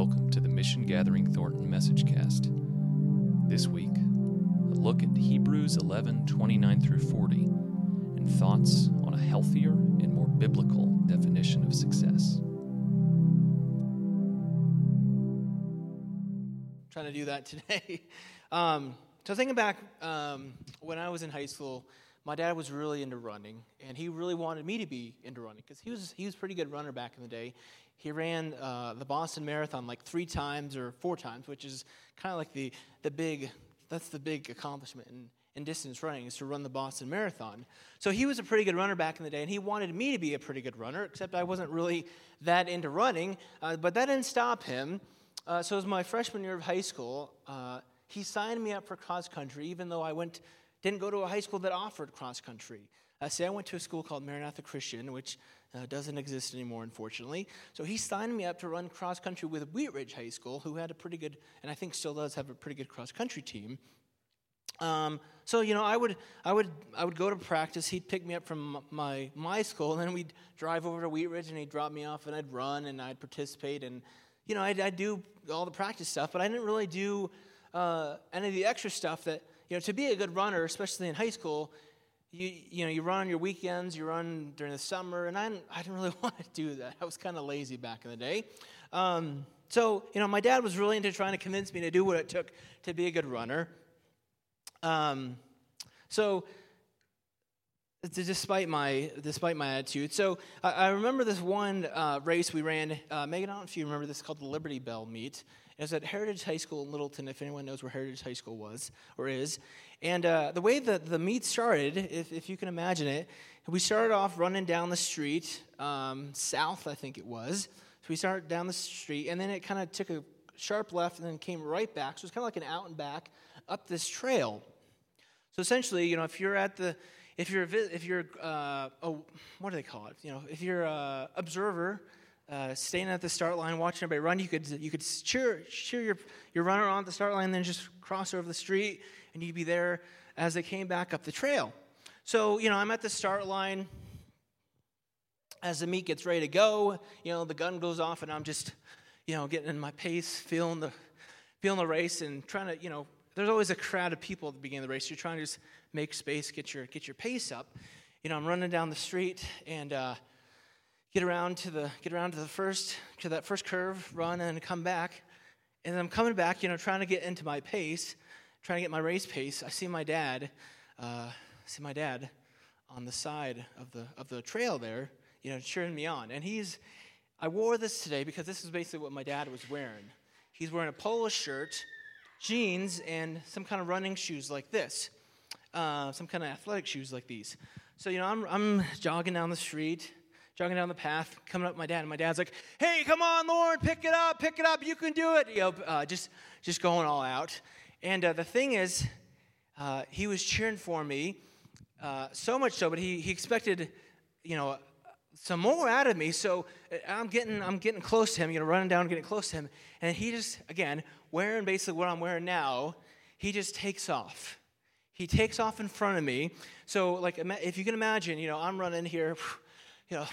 welcome to the Mission Gathering Thornton Message Cast. This week, a look at Hebrews 11 29 through 40 and thoughts on a healthier and more biblical definition of success. Trying to do that today. Um, so, thinking back um, when I was in high school, my dad was really into running, and he really wanted me to be into running because he was he was a pretty good runner back in the day. He ran uh, the Boston Marathon like three times or four times, which is kind of like the the big that's the big accomplishment in, in distance running is to run the Boston Marathon. So he was a pretty good runner back in the day, and he wanted me to be a pretty good runner, except I wasn't really that into running. Uh, but that didn't stop him. Uh, so it was my freshman year of high school. Uh, he signed me up for cross country, even though I went didn't go to a high school that offered cross country. I say I went to a school called Maranatha Christian, which uh, doesn't exist anymore, unfortunately. So he signed me up to run cross country with Wheat Ridge High School, who had a pretty good, and I think still does have a pretty good cross country team. Um, so you know, I would, I would, I would go to practice. He'd pick me up from my my school, and then we'd drive over to Wheat Ridge, and he'd drop me off, and I'd run, and I'd participate, and you know, I'd, I'd do all the practice stuff, but I didn't really do uh, any of the extra stuff that you know, to be a good runner, especially in high school, you, you know, you run on your weekends, you run during the summer, and I didn't, I didn't really want to do that. I was kind of lazy back in the day. Um, so, you know, my dad was really into trying to convince me to do what it took to be a good runner. Um, so, despite my despite my attitude, so I, I remember this one uh, race we ran. Uh, Megan, I don't know if you remember this, called the Liberty Bell Meet, it was at Heritage High School in Littleton, if anyone knows where Heritage High School was or is. And uh, the way that the meet started, if, if you can imagine it, we started off running down the street, um, south, I think it was. So we started down the street, and then it kind of took a sharp left and then came right back. So it's kind of like an out and back up this trail. So essentially, you know, if you're at the, if you're, if you're, uh, oh, what do they call it? You know, if you're a observer uh, staying at the start line, watching everybody run. You could, you could cheer, cheer your, your runner on at the start line, then just cross over the street, and you'd be there as they came back up the trail. So, you know, I'm at the start line. As the meet gets ready to go, you know, the gun goes off, and I'm just, you know, getting in my pace, feeling the, feeling the race, and trying to, you know, there's always a crowd of people at the beginning of the race. You're trying to just make space, get your, get your pace up. You know, I'm running down the street, and, uh, get around to the get around to the first to that first curve, run and come back. And I'm coming back, you know, trying to get into my pace, trying to get my race pace. I see my dad, uh, see my dad on the side of the of the trail there, you know, cheering me on. And he's I wore this today because this is basically what my dad was wearing. He's wearing a polo shirt, jeans, and some kind of running shoes like this, uh, some kind of athletic shoes like these. So you know, I'm I'm jogging down the street jogging down the path, coming up with my dad, and my dad's like, "Hey, come on, Lauren, pick it up, pick it up, you can do it." You know, uh, just just going all out. And uh, the thing is, uh, he was cheering for me uh, so much so, but he he expected, you know, some more out of me. So uh, I'm getting I'm getting close to him, you know, running down, getting close to him, and he just again wearing basically what I'm wearing now. He just takes off. He takes off in front of me. So, like, if you can imagine, you know, I'm running here you know,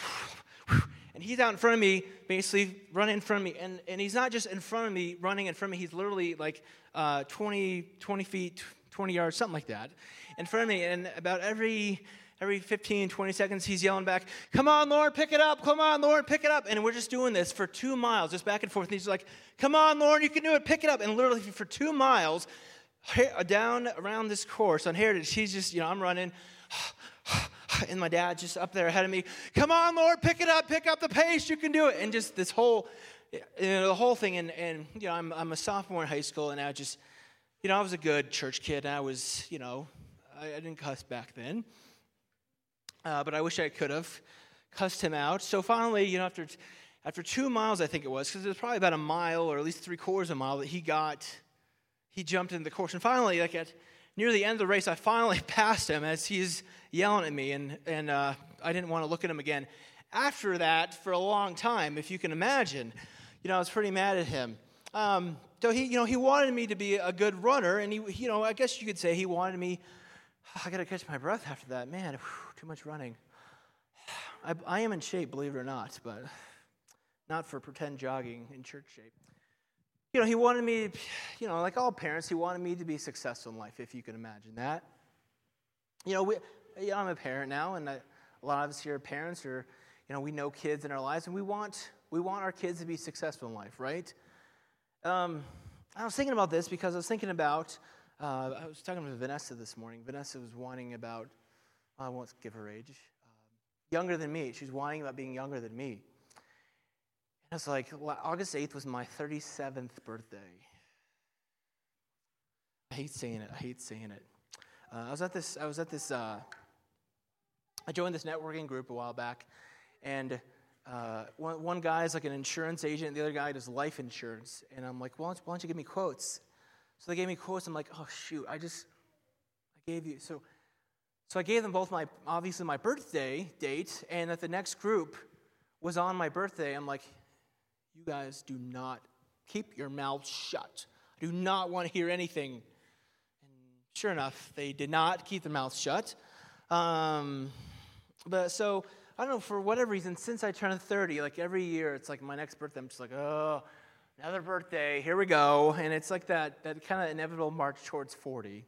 and he's out in front of me, basically running in front of me. And, and he's not just in front of me, running in front of me, he's literally like uh, 20, 20 feet, 20 yards, something like that, in front of me. And about every every 15, 20 seconds, he's yelling back, Come on, Lord, pick it up. Come on, Lord, pick it up. And we're just doing this for two miles, just back and forth. And he's like, Come on, Lord, you can do it. Pick it up. And literally for two miles, down around this course on Heritage, he's just, you know, I'm running. and my dad just up there ahead of me, come on, Lord, pick it up, pick up the pace, you can do it. And just this whole, you know, the whole thing. And, and you know, I'm, I'm a sophomore in high school, and I just, you know, I was a good church kid, and I was, you know, I, I didn't cuss back then. Uh, but I wish I could have cussed him out. So finally, you know, after, after two miles, I think it was, because it was probably about a mile or at least three quarters of a mile that he got, he jumped into the course. And finally, like at near the end of the race, I finally passed him as he's yelling at me, and, and uh, I didn't want to look at him again. After that, for a long time, if you can imagine, you know, I was pretty mad at him. Um, so he, you know, he wanted me to be a good runner, and he, you know, I guess you could say he wanted me. I got to catch my breath after that. Man, whew, too much running. I, I am in shape, believe it or not, but not for pretend jogging in church shape. You know, he wanted me, you know, like all parents, he wanted me to be successful in life, if you can imagine that. You know, we, you know I'm a parent now, and I, a lot of us here are parents, or you know, we know kids in our lives, and we want we want our kids to be successful in life, right? Um, I was thinking about this because I was thinking about. Uh, I was talking to Vanessa this morning. Vanessa was whining about. I won't give her age. Um, younger than me. She's whining about being younger than me. And it's like August 8th was my 37th birthday. I hate saying it. I hate saying it. Uh, I was at this. I was at this. Uh, I joined this networking group a while back, and uh, one, one guy is like an insurance agent, the other guy does life insurance. And I'm like, well, why don't, why don't you give me quotes? So they gave me quotes. I'm like, oh shoot, I just I gave you so. So I gave them both my obviously my birthday date, and that the next group was on my birthday. I'm like, you guys do not keep your mouths shut. I do not want to hear anything. And sure enough, they did not keep their mouths shut. Um, but so I don't know, for whatever reason, since I turned 30, like every year, it's like my next birthday, I'm just like, oh, another birthday, here we go. And it's like that, that kind of inevitable march towards 40.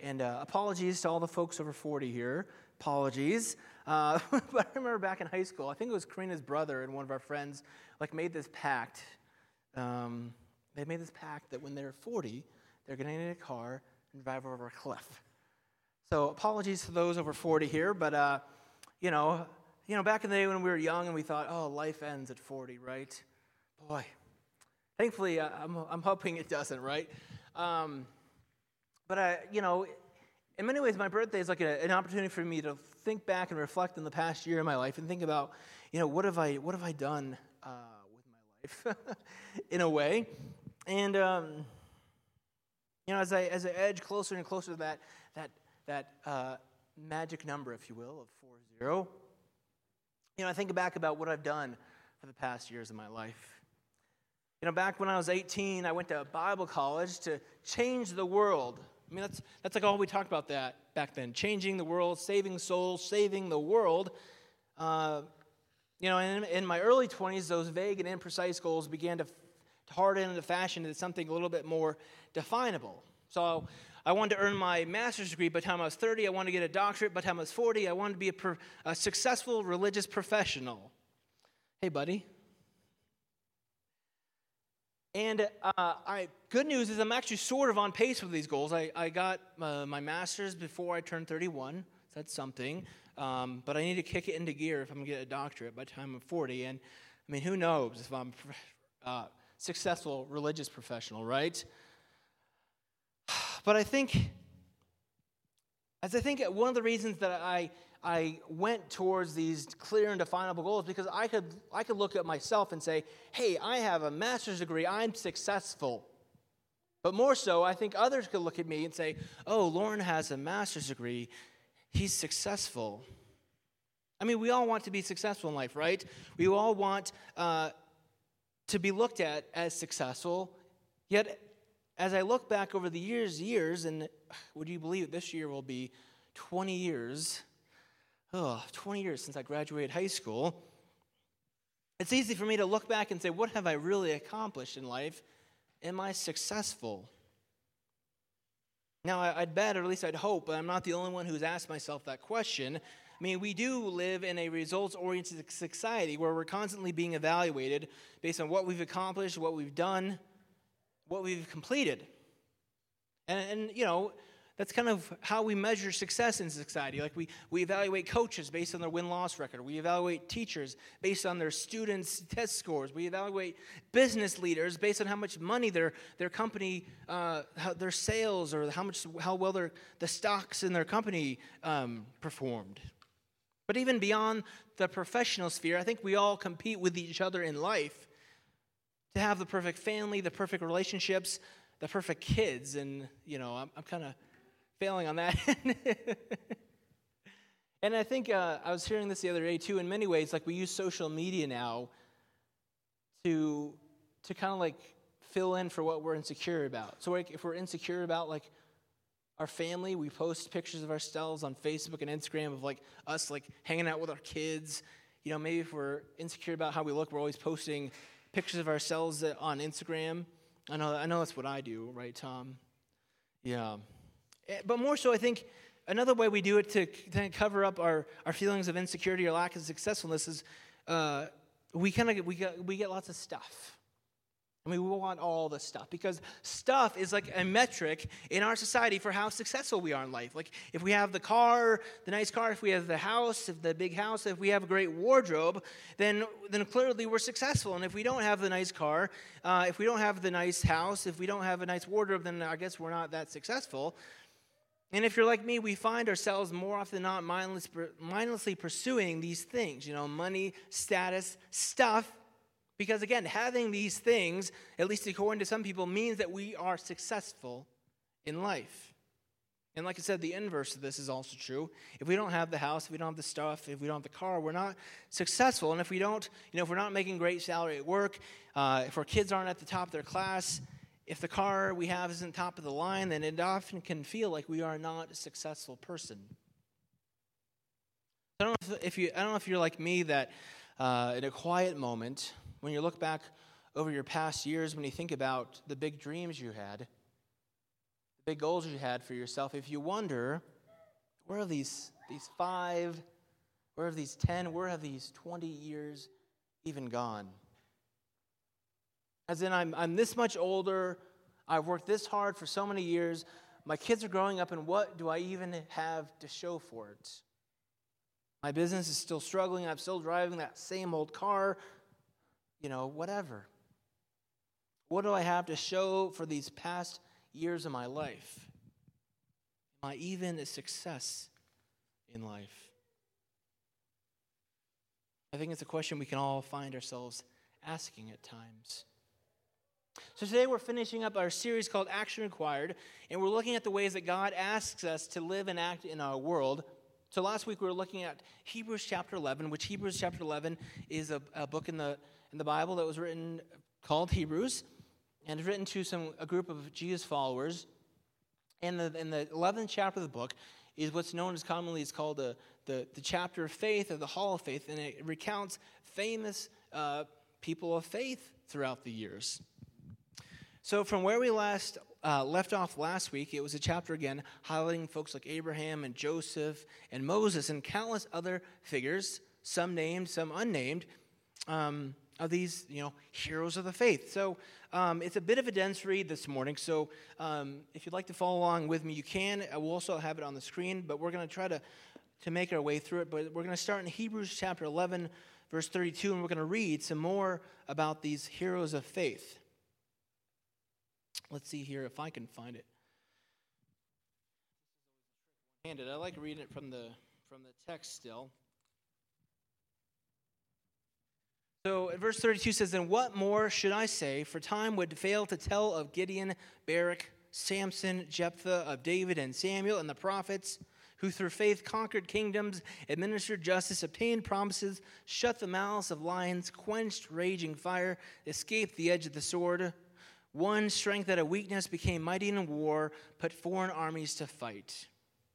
And uh, apologies to all the folks over 40 here. Apologies. Uh, but I remember back in high school, I think it was Karina's brother and one of our friends, like, made this pact. Um, they made this pact that when they're 40, they're going to in a car and drive over a cliff. So apologies to those over 40 here, but uh, you know, you know, back in the day when we were young and we thought, oh, life ends at 40, right? Boy, thankfully, uh, I'm, I'm hoping it doesn't, right? Um, but, I, you know, in many ways, my birthday is like a, an opportunity for me to think back and reflect on the past year of my life and think about, you know, what have I, what have I done uh, with my life in a way? And, um, you know, as I, as I edge closer and closer to that, that, that uh, magic number, if you will, of Zero. You know, I think back about what I've done for the past years of my life. You know, back when I was 18, I went to Bible college to change the world. I mean, that's, that's like all we talked about that back then changing the world, saving souls, saving the world. Uh, you know, in, in my early 20s, those vague and imprecise goals began to, to harden into fashion into something a little bit more definable. So I wanted to earn my master's degree by the time I was 30. I wanted to get a doctorate by the time I was 40. I wanted to be a, a successful religious professional. Hey, buddy. And uh, I, good news is I'm actually sort of on pace with these goals. I, I got uh, my master's before I turned 31. So that's something. Um, but I need to kick it into gear if I'm going to get a doctorate by the time I'm 40. And I mean, who knows if I'm a uh, successful religious professional, right? But I think, as I think one of the reasons that I, I went towards these clear and definable goals because I could, I could look at myself and say, hey, I have a master's degree, I'm successful. But more so, I think others could look at me and say, oh, Lauren has a master's degree, he's successful. I mean, we all want to be successful in life, right? We all want uh, to be looked at as successful, yet as I look back over the years, years, and would you believe it, this year will be 20 years, oh, 20 years since I graduated high school. It's easy for me to look back and say, what have I really accomplished in life? Am I successful? Now, I'd bet, or at least I'd hope, but I'm not the only one who's asked myself that question. I mean, we do live in a results oriented society where we're constantly being evaluated based on what we've accomplished, what we've done, what we've completed. And, and, you know, that's kind of how we measure success in society. Like we, we evaluate coaches based on their win loss record. We evaluate teachers based on their students' test scores. We evaluate business leaders based on how much money their, their company, uh, their sales, or how, much, how well their, the stocks in their company um, performed. But even beyond the professional sphere, I think we all compete with each other in life to have the perfect family, the perfect relationships, the perfect kids. And, you know, I'm, I'm kind of failing on that. and I think uh, I was hearing this the other day too. In many ways, like we use social media now to to kind of like fill in for what we're insecure about. So like, if we're insecure about like our family, we post pictures of ourselves on Facebook and Instagram of like us like hanging out with our kids. You know, maybe if we're insecure about how we look, we're always posting pictures of ourselves on Instagram. I know, I know that's what I do, right, Tom? Yeah. Eh, but more so, I think another way we do it to, cover up our, our feelings of insecurity or lack of successfulness is uh, we kind of we get, we get lots of stuff. I mean, we want all the stuff because stuff is like a metric in our society for how successful we are in life. Like, if we have the car, the nice car, if we have the house, if the big house, if we have a great wardrobe, then, then clearly we're successful. And if we don't have the nice car, uh, if we don't have the nice house, if we don't have a nice wardrobe, then I guess we're not that successful. And if you're like me, we find ourselves more often than not mindless, mindlessly pursuing these things, you know, money, status, stuff because again, having these things, at least according to some people, means that we are successful in life. And like I said, the inverse of this is also true. If we don't have the house, if we don't have the stuff, if we don't have the car, we're not successful. And if we don't, you know, if we're not making great salary at work, uh, if our kids aren't at the top of their class, if the car we have isn't top of the line, then it often can feel like we are not a successful person. I don't know if, if you, I don't know if you're like me that uh, in a quiet moment, when you look back over your past years, when you think about the big dreams you had, the big goals you had for yourself, if you wonder, where are these, these five, where have these 10, where have these 20 years even gone? As in, I'm, I'm this much older, I've worked this hard for so many years, my kids are growing up, and what do I even have to show for it? My business is still struggling, I'm still driving that same old car, you know, whatever. What do I have to show for these past years of my life? Am I even a success in life? I think it's a question we can all find ourselves asking at times. So today we're finishing up our series called Action Required, and we're looking at the ways that God asks us to live and act in our world. So last week we were looking at Hebrews chapter 11, which Hebrews chapter 11 is a, a book in the in the Bible that was written called Hebrews, and it's written to some a group of Jesus followers. And the, in the 11th chapter of the book is what's known as commonly is called the, the, the chapter of faith or the hall of faith, and it recounts famous uh, people of faith throughout the years. So, from where we last uh, left off last week, it was a chapter again highlighting folks like Abraham and Joseph and Moses and countless other figures, some named, some unnamed, um, of these, you know, heroes of the faith. So um, it's a bit of a dense read this morning. So um, if you'd like to follow along with me, you can. I will also have it on the screen, but we're going to try to to make our way through it. But we're going to start in Hebrews chapter 11, verse 32, and we're going to read some more about these heroes of faith. Let's see here if I can find it. Handed. I like reading it from the from the text still. So verse 32 says, And what more should I say? For time would fail to tell of Gideon, Barak, Samson, Jephthah, of David and Samuel and the prophets, who through faith conquered kingdoms, administered justice, obtained promises, shut the mouths of lions, quenched raging fire, escaped the edge of the sword. Won strength out of weakness became mighty in war, put foreign armies to fight,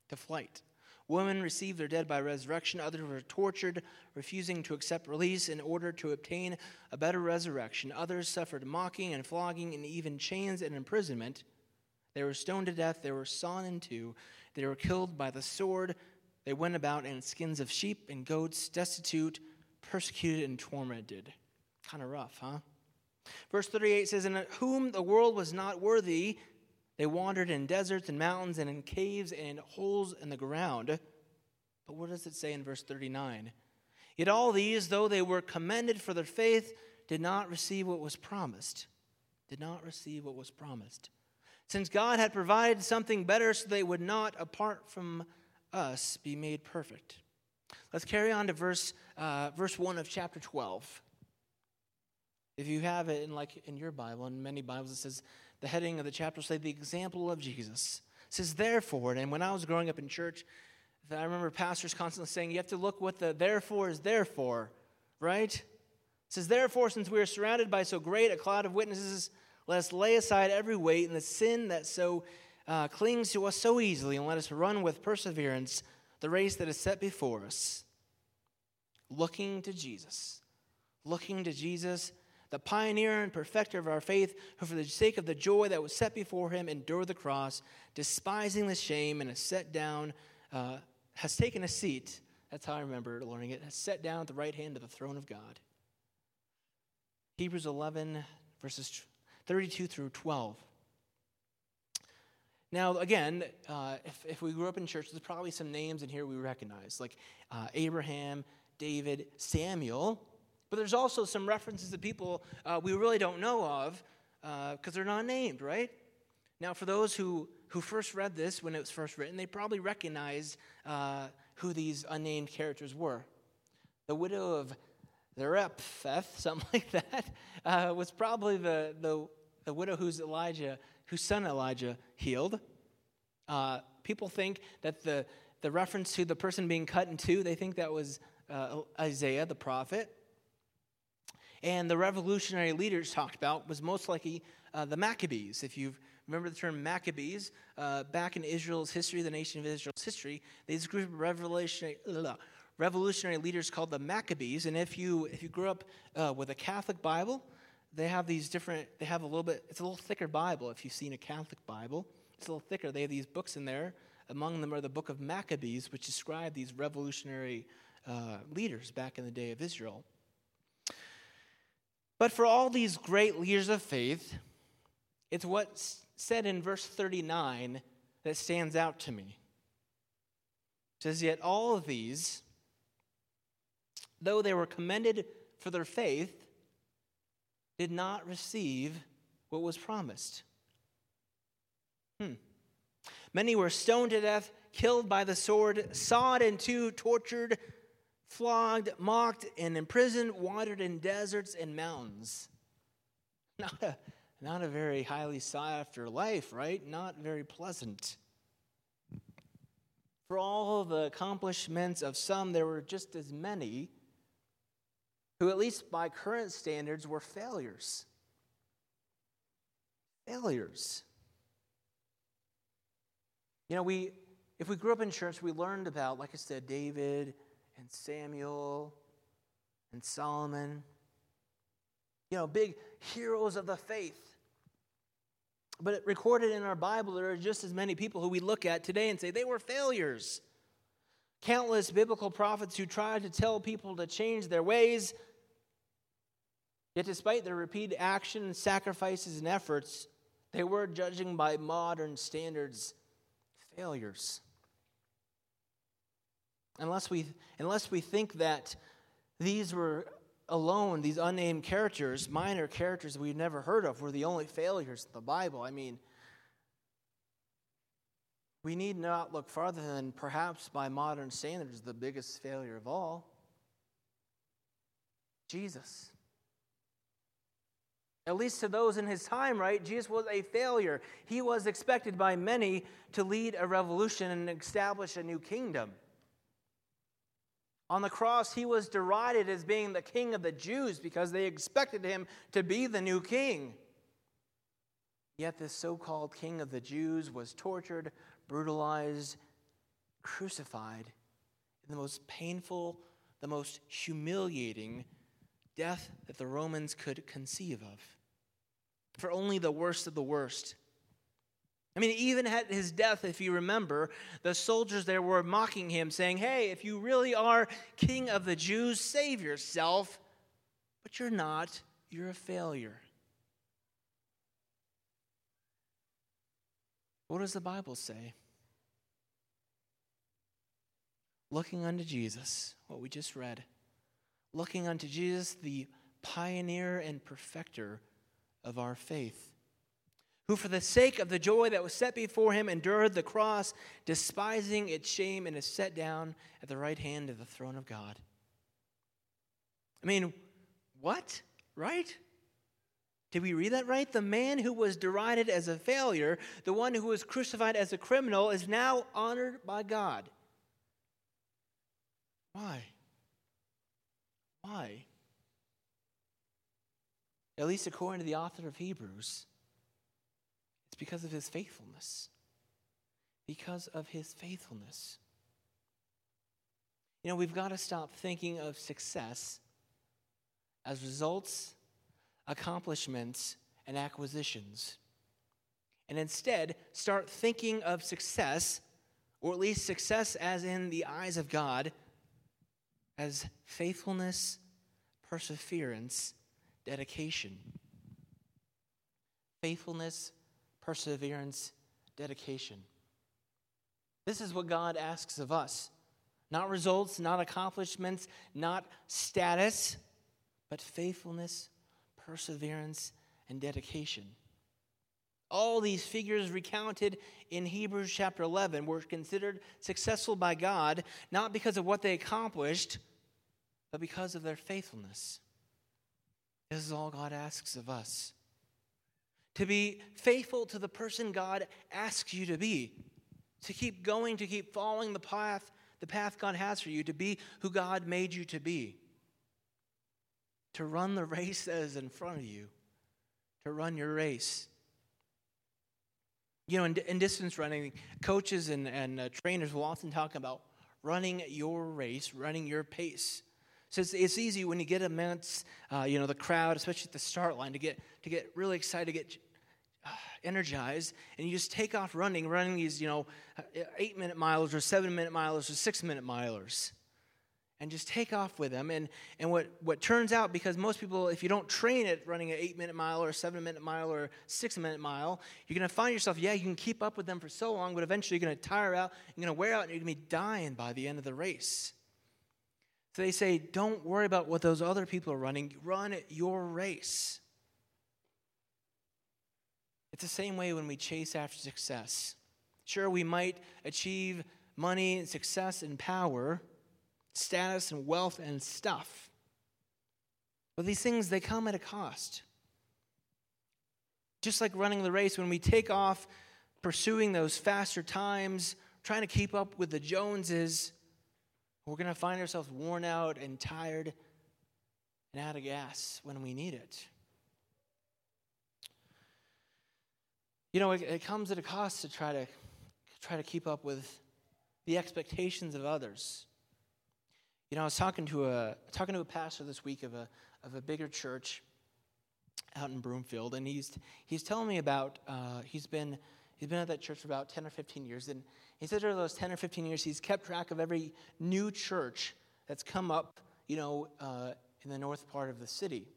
to flight. Women received their dead by resurrection. Others were tortured, refusing to accept release in order to obtain a better resurrection. Others suffered mocking and flogging and even chains and imprisonment. They were stoned to death. They were sawn in two. They were killed by the sword. They went about in skins of sheep and goats, destitute, persecuted, and tormented. Kind of rough, huh? Verse 38 says, In whom the world was not worthy, they wandered in deserts and mountains and in caves and in holes in the ground. But what does it say in verse 39? Yet all these, though they were commended for their faith, did not receive what was promised. Did not receive what was promised. Since God had provided something better so they would not, apart from us, be made perfect. Let's carry on to verse, uh, verse 1 of chapter 12. If you have it in like in your Bible, in many Bibles, it says, the heading of the chapter say the example of Jesus. It says therefore, and when I was growing up in church, I remember pastors constantly saying you have to look what the therefore is there for, right? It says therefore, since we are surrounded by so great a cloud of witnesses, let us lay aside every weight and the sin that so uh, clings to us so easily, and let us run with perseverance the race that is set before us, looking to Jesus, looking to Jesus the pioneer and perfecter of our faith, who for the sake of the joy that was set before him endured the cross, despising the shame, and has set down, uh, has taken a seat. That's how I remember learning it. Has set down at the right hand of the throne of God. Hebrews 11, verses 32 through 12. Now, again, uh, if, if we grew up in church, there's probably some names in here we recognize, like uh, Abraham, David, Samuel. But there's also some references to people uh, we really don't know of because uh, they're not named, right? Now, for those who, who first read this when it was first written, they probably recognized uh, who these unnamed characters were. The widow of Zarephath, something like that, uh, was probably the, the, the widow whose Elijah, whose son Elijah healed. Uh, people think that the, the reference to the person being cut in two, they think that was uh, Isaiah the prophet and the revolutionary leaders talked about was most likely uh, the Maccabees. If you remember the term Maccabees, uh, back in Israel's history, the nation of Israel's history, these group of revolutionary, uh, revolutionary leaders called the Maccabees. And if you if you grew up uh, with a Catholic Bible, they have these different. They have a little bit. It's a little thicker Bible. If you've seen a Catholic Bible, it's a little thicker. They have these books in there. Among them are the book of Maccabees, which describe these revolutionary uh, leaders back in the day of Israel. But for all these great leaders of faith, it's what's said in verse 39 that stands out to me. It says, Yet all of these, though they were commended for their faith, did not receive what was promised. Hmm. Many were stoned to death, killed by the sword, sawed in two, tortured, flogged, mocked, and imprisoned, wandered in deserts and mountains. Not a, not a very highly sought after life, right? Not very pleasant. For all the accomplishments of some, there were just as many who, at least by current standards, were failures. Failures. You know, we, if we grew up in church, we learned about, like I said, David and Samuel and Solomon. You know, big heroes of the faith. But recorded in our Bible, there are just as many people who we look at today and say they were failures. Countless biblical prophets who tried to tell people to change their ways. Yet, despite their repeated action, sacrifices, and efforts, they were judging by modern standards failures. Unless we, unless we think that these were alone, these unnamed characters, minor characters we've never heard of, were the only failures in the Bible. I mean, we need not look farther than perhaps by modern standards the biggest failure of all Jesus. At least to those in his time, right? Jesus was a failure. He was expected by many to lead a revolution and establish a new kingdom. On the cross, he was derided as being the king of the Jews because they expected him to be the new king. Yet, this so called king of the Jews was tortured, brutalized, crucified in the most painful, the most humiliating death that the Romans could conceive of. For only the worst of the worst I mean, even at his death, if you remember, the soldiers there were mocking him, saying, Hey, if you really are king of the Jews, save yourself. But you're not, you're a failure. What does the Bible say? Looking unto Jesus, what we just read, looking unto Jesus, the pioneer and perfecter of our faith who for the sake of the joy that was set before him endured the cross, despising its shame, and is set down at the right hand of the throne of God. I mean, what? Right? Did we read that right? The man who was derided as a failure, the one who was crucified as a criminal, is now honored by God. Why? Why? At least according to the author of Hebrews because of his faithfulness. Because of his faithfulness. You know, we've got to stop thinking of success as results accomplishments, and acquisitions. And instead, start thinking of success, or at least success as in the eyes of God, as faithfulness, perseverance, dedication. Faithfulness, perseverance, dedication. This is what God asks of us. Not results, not accomplishments, not status, but faithfulness, perseverance, and dedication. All these figures recounted in Hebrews chapter 11 were considered successful by God, not because of what they accomplished, but because of their faithfulness. This is all God asks of us. To be faithful to the person God asks you to be. To keep going, to keep following the path, the path God has for you, to be who God made you to be. To run the race that is in front of you. To run your race. You know, in, in distance running, coaches and, and uh, trainers will often talk about running your race, running your pace. So it's, it's easy when you get amongst, uh, you know, the crowd, especially at the start line, to get, to get really excited, to get uh, energized, and you just take off running, running these, you know, uh, eight minute milers or seven minute milers or six minute milers. And just take off with them. And, and what, what turns out, because most people, if you don't train at running an eight minute mile or seven minute mile or six minute mile, you're to find yourself, yeah, you can keep up with them for so long, but eventually you're to tire out, you're to wear out, and you're to be dying by the end of the race. So they say, don't worry about what those other people are running, run your race. It's the same way when we chase after success. Sure, we might achieve money and success and power, status and wealth and stuff. But these things, they come at a cost. Just like running the race, when we take off pursuing those faster times, trying to keep up with the Joneses, we're going to find ourselves worn out and tired and out of gas when we need it. You know, it, it comes at a cost to try to try to keep up with the expectations of others. You know, I was talking to a talking to a pastor this week of a of a bigger church out in Broomfield, and he's he's telling me about uh, he's been he's been at that church for about ten or fifteen years, and he said over those 10 or 15 years, he's kept track of every new church that's come up, you know, uh, in the north part of the city.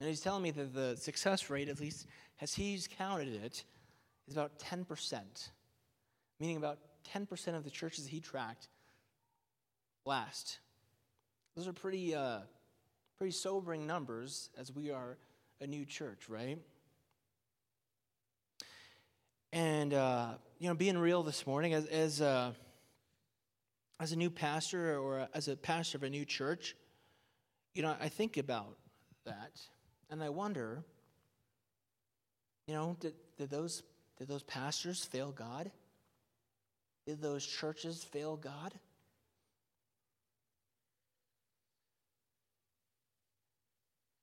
And he's telling me that the success rate, at least as he's counted it, is about 10%, meaning about 10% of the churches he tracked last. Those are pretty, uh, pretty sobering numbers as we are a new church, right? And, uh, you know, being real this morning, as, as, a, as a new pastor or as a pastor of a new church, you know, I think about that and I wonder, you know, did, did, those, did those pastors fail God? Did those churches fail God?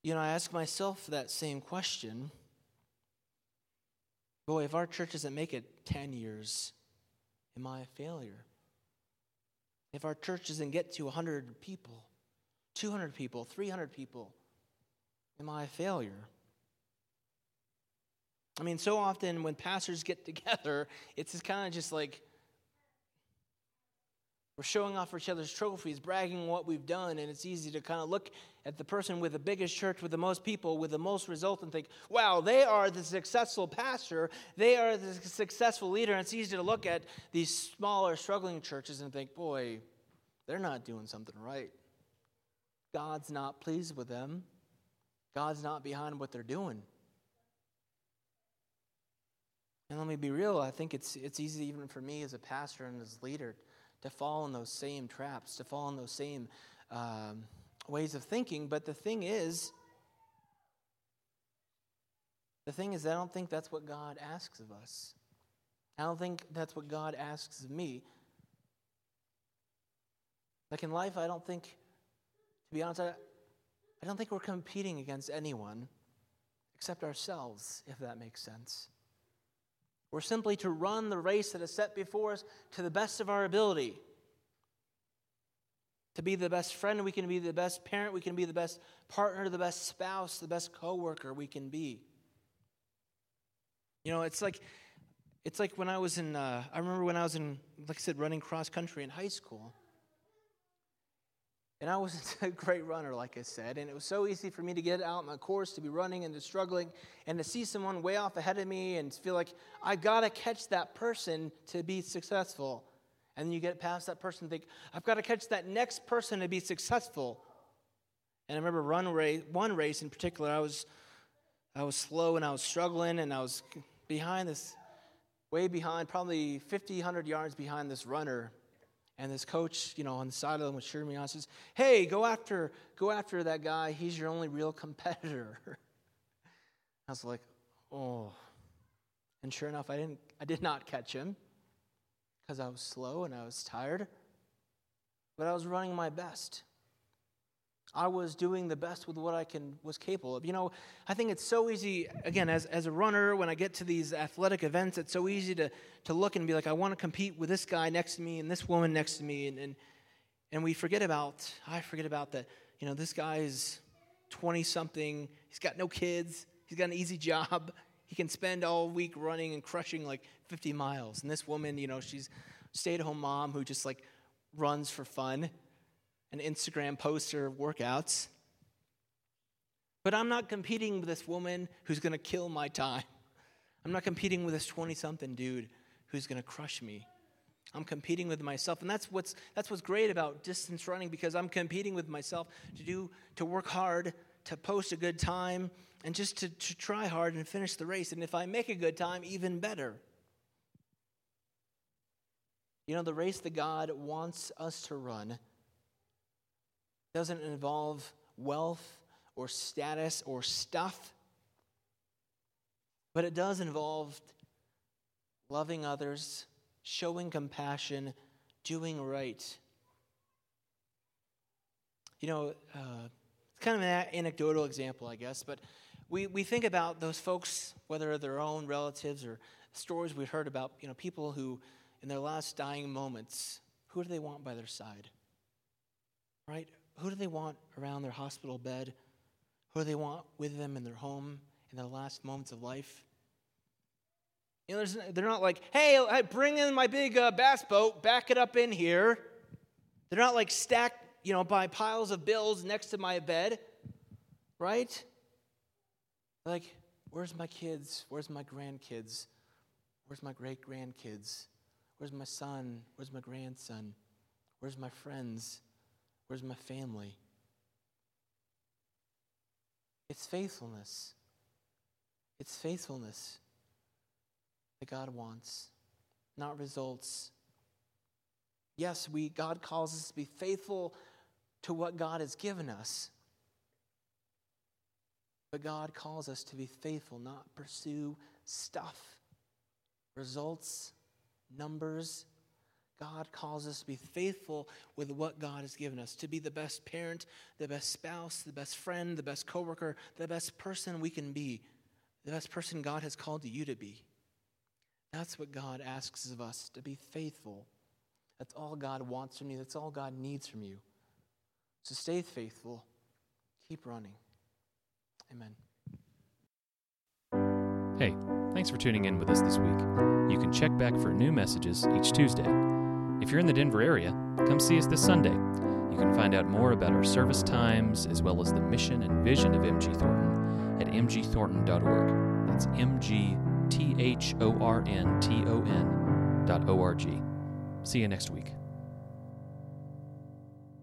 You know, I ask myself that same question Boy, if our church doesn't make it 10 years, am I a failure? If our church doesn't get to 100 people, 200 people, 300 people, am I a failure? I mean, so often when pastors get together, it's kind of just like we're showing off each other's trophies, bragging what we've done, and it's easy to kind of look at the person with the biggest church, with the most people, with the most result, and think, wow, they are the successful pastor, they are the successful leader. And it's easy to look at these smaller, struggling churches and think, boy, they're not doing something right. God's not pleased with them, God's not behind what they're doing. And let me be real, I think it's, it's easy even for me as a pastor and as a leader to fall in those same traps, to fall in those same um, ways of thinking. But the thing is, the thing is, I don't think that's what God asks of us. I don't think that's what God asks of me. Like in life, I don't think, to be honest, I, I don't think we're competing against anyone except ourselves, if that makes sense. We're simply to run the race that is set before us to the best of our ability. to be the best friend we can be, the best parent we can be, the best partner, the best spouse, the best coworker we can be. You know, it's like it's like when I was in. Uh, I remember when I was in, like I said, running cross country in high school. And I wasn't a great runner, like I said, and it was so easy for me to get out my course, to be running and to struggling, and to see someone way off ahead of me and feel like I gotta catch that person to be successful. And then you get past that person and think, I've got to catch that next person to be successful. And I remember run race, one race in particular, I was, I was slow and I was struggling and I was behind this, way behind, probably 50, 100 yards behind this runner. And this coach, you know, on the side of them was cheering me on, says, Hey, go after, go after that guy. He's your only real competitor. I was like, Oh. And sure enough, I didn't I did not catch him because I was slow and I was tired, but I was running my best. I was doing the best with what I can was capable of. You know, I think it's so easy, again, as, as a runner, when I get to these athletic events, it's so easy to, to look and be like, I want to compete with this guy next to me and this woman next to me. And, and, and we forget about, I forget about that, you know, this guy is 20 something, he's got no kids, he's got an easy job, he can spend all week running and crushing like 50 miles. And this woman, you know, she's stay at home mom who just like runs for fun and Instagram poster her workouts. But I'm not competing with this woman who's going to kill my time. I'm not competing with this 20 something dude who's going to crush me. I'm competing with myself. And that's what's, that's what's great about distance running because I'm competing with myself to do, to work hard, to post a good time, and just to, to try hard and finish the race. And if I make a good time, even better. You know, the race that God wants us to run doesn't involve wealth or status or stuff, but it does involve loving others, showing compassion, doing right. You know, uh, it's kind of an anecdotal example, I guess, but we, we think about those folks, whether their own relatives or stories we've heard about, you know, people who, in their last dying moments, who do they want by their side? Right? Who do they want around their hospital bed? Who do they want with them in their home in their last moments of life? You know, they're not like, hey, bring in my big uh, bass boat, back it up in here. They're not like stacked, you know, by piles of bills next to my bed, right? Like, where's my kids? Where's my grandkids? Where's my great grandkids? Where's my son? Where's my grandson? Where's my friends? Where's my family? It's faithfulness. It's faithfulness that God wants, not results. Yes, we God calls us to be faithful to what God has given us. But God calls us to be faithful, not pursue stuff, results, numbers. God calls us to be faithful with what God has given us, to be the best parent, the best spouse, the best friend, the best coworker, the best person we can be, the best person God has called you to be. That's what God asks of us, to be faithful. That's all God wants from you. That's all God needs from you. So stay faithful. Keep running. Amen. Hey, thanks for tuning in with us this week. You can check back for new messages each Tuesday. If you're in the Denver area, come see us this Sunday. You can find out more about our service times as well as the mission and vision of MG Thornton at mgthornton.org. That's M G T H O R N T O N dot O R G. See you next week.